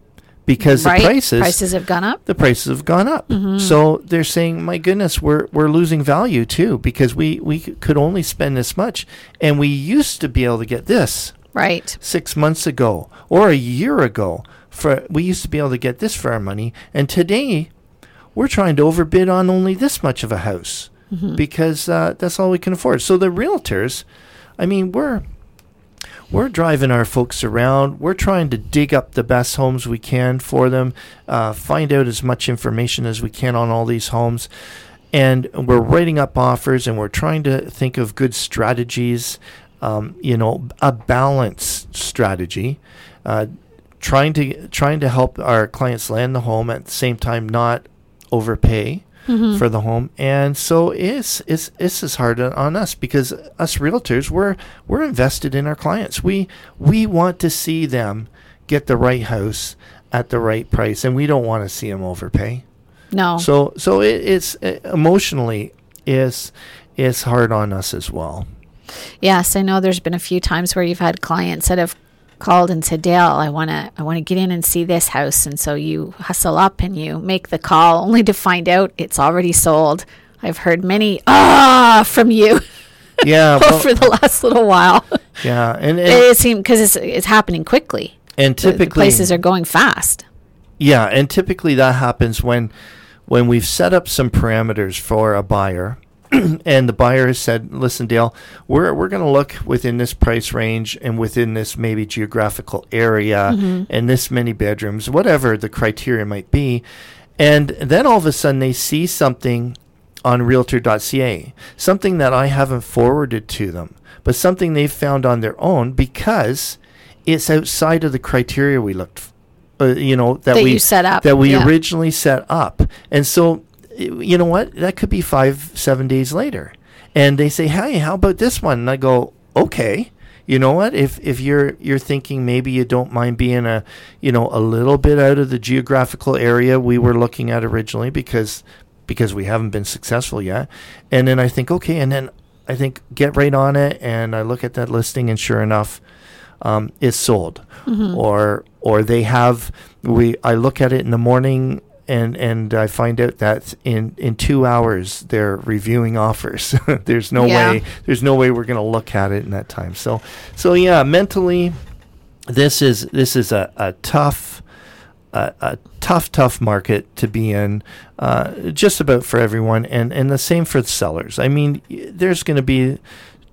because right? the prices prices have gone up. the prices have gone up. Mm-hmm. So they're saying, "My goodness, we're we're losing value too because we we could only spend this much, and we used to be able to get this Right. six months ago or a year ago. For we used to be able to get this for our money, and today we're trying to overbid on only this much of a house because uh, that's all we can afford. So the realtors, I mean, we're we're driving our folks around. We're trying to dig up the best homes we can for them, uh, find out as much information as we can on all these homes. And we're writing up offers and we're trying to think of good strategies, um, you know, a balanced strategy. Uh, trying to trying to help our clients land the home at the same time not overpay Mm-hmm. for the home and so it's it's this is hard on- us because us realtors we're we're invested in our clients we we want to see them get the right house at the right price and we don't want to see them overpay No. so so it, it's uh, emotionally is is hard on us as well Yes, I know there's been a few times where you've had clients that have called and said, "Dale, I want to I want to get in and see this house." And so you hustle up and you make the call [LAUGHS] only to find out it's already sold. I've heard many ah from you yeah [LAUGHS] well, over the last little while. yeah and and, it seems because it's it's happening quickly. and The- typically the places are going fast. Yeah, and typically that happens when when we've set up some parameters for a buyer [CLEARS THROAT] and the buyer has said, "Listen, Dale, we're we're going to look within this price range and within this maybe geographical area and this many bedrooms, whatever the criteria might be." And then all of a sudden they see something on realtor.ca, something that I haven't forwarded to them, but something they've found on their own because it's outside of the criteria we looked uh, you know that, That we set up, that we yeah. originally set up and so you know what? That could be five seven days later. And they say hey how about this one? And i go okay. You know what? If if you're you're thinking maybe you don't mind being a you know a little bit out of the geographical area we were looking at originally because because we haven't been successful yet. And then i think okay. And then i think get right on it and i look at that listing and sure enough um, it's sold. Or or they have we I look at it in the morning and and I find out that in in 2 hours they're reviewing offers. [LAUGHS] There's no Yeah. way there's no way we're going to look at it in that time. So so yeah mentally this is this is a, a tough a, a tough tough market to be in uh, just about for everyone and and the same for the sellers. I mean there's going to be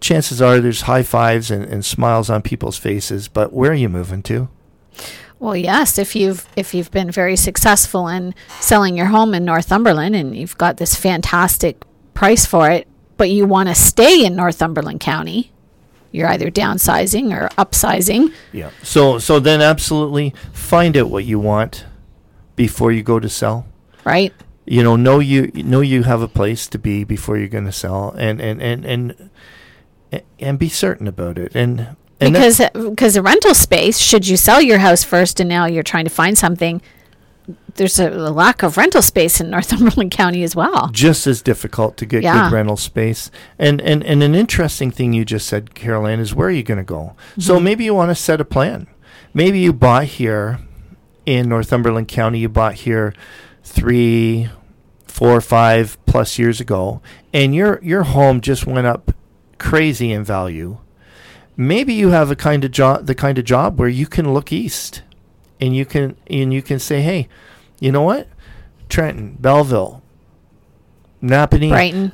chances are there's high fives and, and smiles on people's faces but where are you moving to Well, yes, if you've if you've been very successful in selling your home in Northumberland and you've got this fantastic price for it, but you want to stay in Northumberland County, you're either downsizing or upsizing. yeah so so then absolutely find out what you want before you go to sell Right? you know know you know you have a place to be before you're going to sell and and and and and be certain about it and and because because the rental space, should you sell your house first and now you're trying to find something, there's a, a lack of rental space in [LAUGHS] Northumberland County as well. just as difficult to get Yeah. good rental space. And, and and an interesting thing you just said, Carol Ann, is where are you going to go? So mm-hmm. maybe you want to set a plan. Maybe you bought here in Northumberland County. You bought here three, four, five plus years ago, and your your home just went up crazy in value. Maybe you have a kind of job, the kind of job where you can look east, and you can and you can say, hey, you know what, Trenton, Belleville, Napanee, Brighton.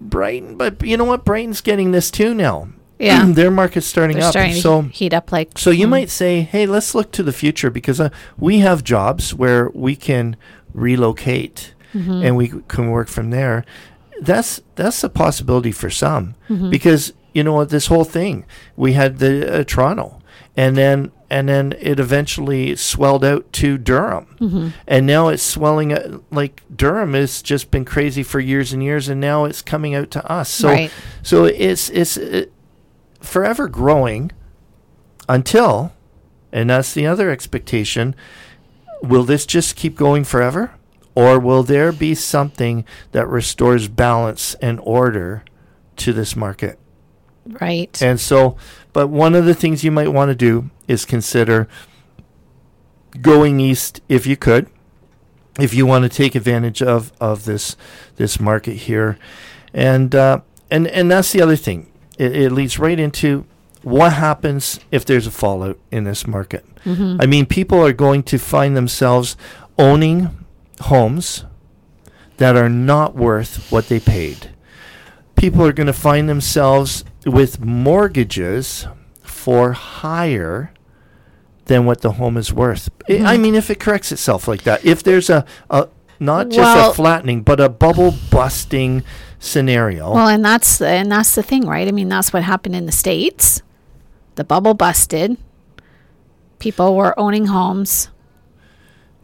Brighton, but you know what? Brighton's getting this too now. Yeah. [CLEARS THROAT] their market's starting They're up. starting so, to heat up like so you mm, might say, hey, let's look to the future because uh, we have jobs where we can relocate Mm-hmm. and we can work from there. That's that's a possibility for some Mm-hmm. because you know what? This whole thing we had the uh, Toronto, and then and then it eventually swelled out to Durham, Mm-hmm. and now it's swelling uh, like Durham has just been crazy for years and years, and now it's coming out to us. So Right. so it's it's uh, forever growing until, and that's the other expectation. Will this just keep going forever? Or will there be something that restores balance and order to this market? Right. And so, but one of the things you might want to do is consider going east if you could, if you want to take advantage of, of this this market here, and uh, and and that's the other thing. It, it leads right into what happens if there's a fallout in this market. I mean, people are going to find themselves owning homes that are not worth what they paid people are going to find themselves with mortgages for higher than what the home is worth. I- Mm-hmm. I mean, if it corrects itself like that, if there's a, a not just Well- a flattening, but a bubble busting scenario. Well, and that's the, and that's the thing, right? I mean, that's what happened in the states. The bubble busted. People were owning homes.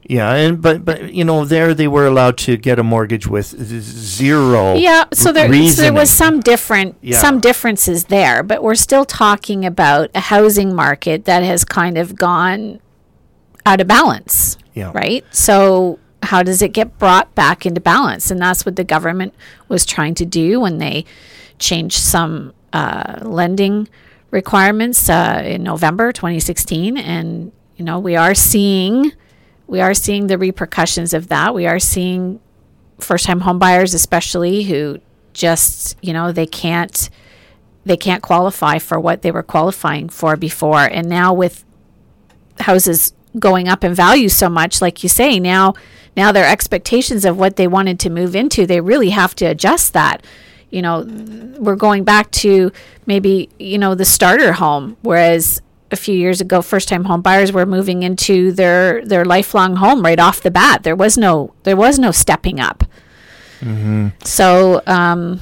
Yeah, and but but you know, there they were allowed to get a mortgage with zero. Yeah, so there, so there was some different Yeah. some differences there, but we're still talking about a housing market that has kind of gone out of balance. Yeah. Right? So how does it get brought back into balance? And that's what the government was trying to do when they changed some uh, lending requirements uh, in November 2016 and you know we are seeing we are seeing the repercussions of that. We are seeing first time homebuyers, especially who just you know they can't they can't qualify for what they were qualifying for before. And now with houses going up in value so much like you say now now their expectations of what they wanted to move into they really have to adjust that. You know we're going back to maybe you know the starter home whereas a few years ago first time home buyers were moving into their their lifelong home right off the bat there was no there was no stepping up so um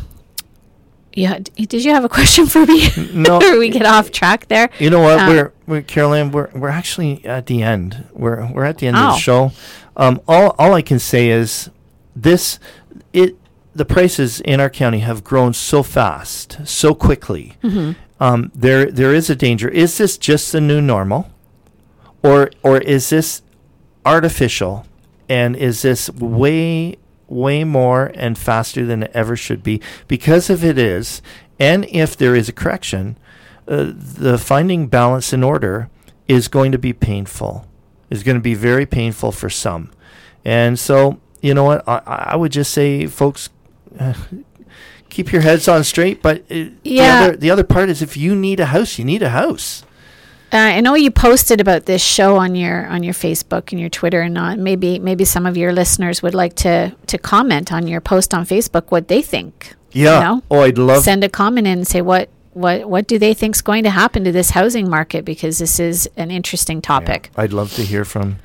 yeah did you have a question for me No. [LAUGHS] Or we get off track there You know what? Uh, we're, we're Carol Ann. We're we're actually at the end. We're we're at the end of Oh. the show. Um, all all I can say is this: it the prices in our county have grown so fast, so quickly. Mm-hmm. Um, there there is a danger. Is this just the new normal, or or is this artificial, and is this way way more and faster than it ever should be? Because if it is, and if there is a correction, uh, the finding balance in order is going to be painful. Is going to be very painful for some, and so you know what I, I would just say, folks, keep your heads on straight. But uh, Yeah. the other the other part is if you need a house, you need a house. Uh, I know you posted about this show on your on your Facebook and your Twitter, and uh, maybe maybe some of your listeners would like to to comment on your post on Facebook what they think. Yeah. You know? Oh, I'd love. Send a comment in and say what what what do they think's going to happen to this housing market because this is an interesting topic. I'd love to hear from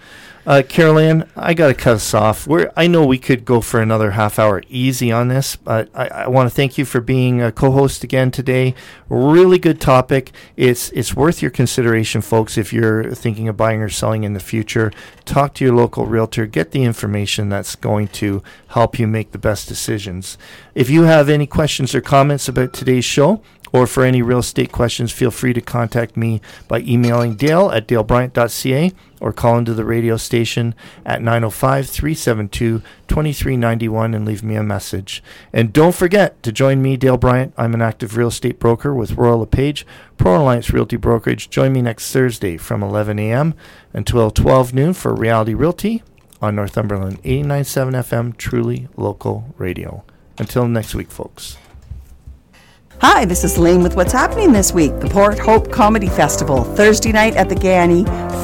uh, Carol Ann. I got to cut us off. We're, I know we could go for another half hour easy on this, but I, I want to thank you for being a co-host again today. Really good topic. It's it's worth your consideration, folks. If you're thinking of buying or selling in the future, talk to your local realtor. Get the information that's going to help you make the best decisions. If you have any questions or comments about today's show, or for any real estate questions, feel free to contact me by emailing dale at dalebryant.ca or call into the radio station at 905 372 2391 and leave me a message. And don't forget to join me, Dale Bryant. I'm an active real estate broker with Royal LePage, Pro Alliance Realty Brokerage. Join me next Thursday from 11 a.m. until 12 noon for Reality Realty on Northumberland 89.7 FM, truly local radio. Until next week, folks. Hi, this is Lane with what's happening this week. The Port Hope Comedy Festival, Thursday night at the Ganny,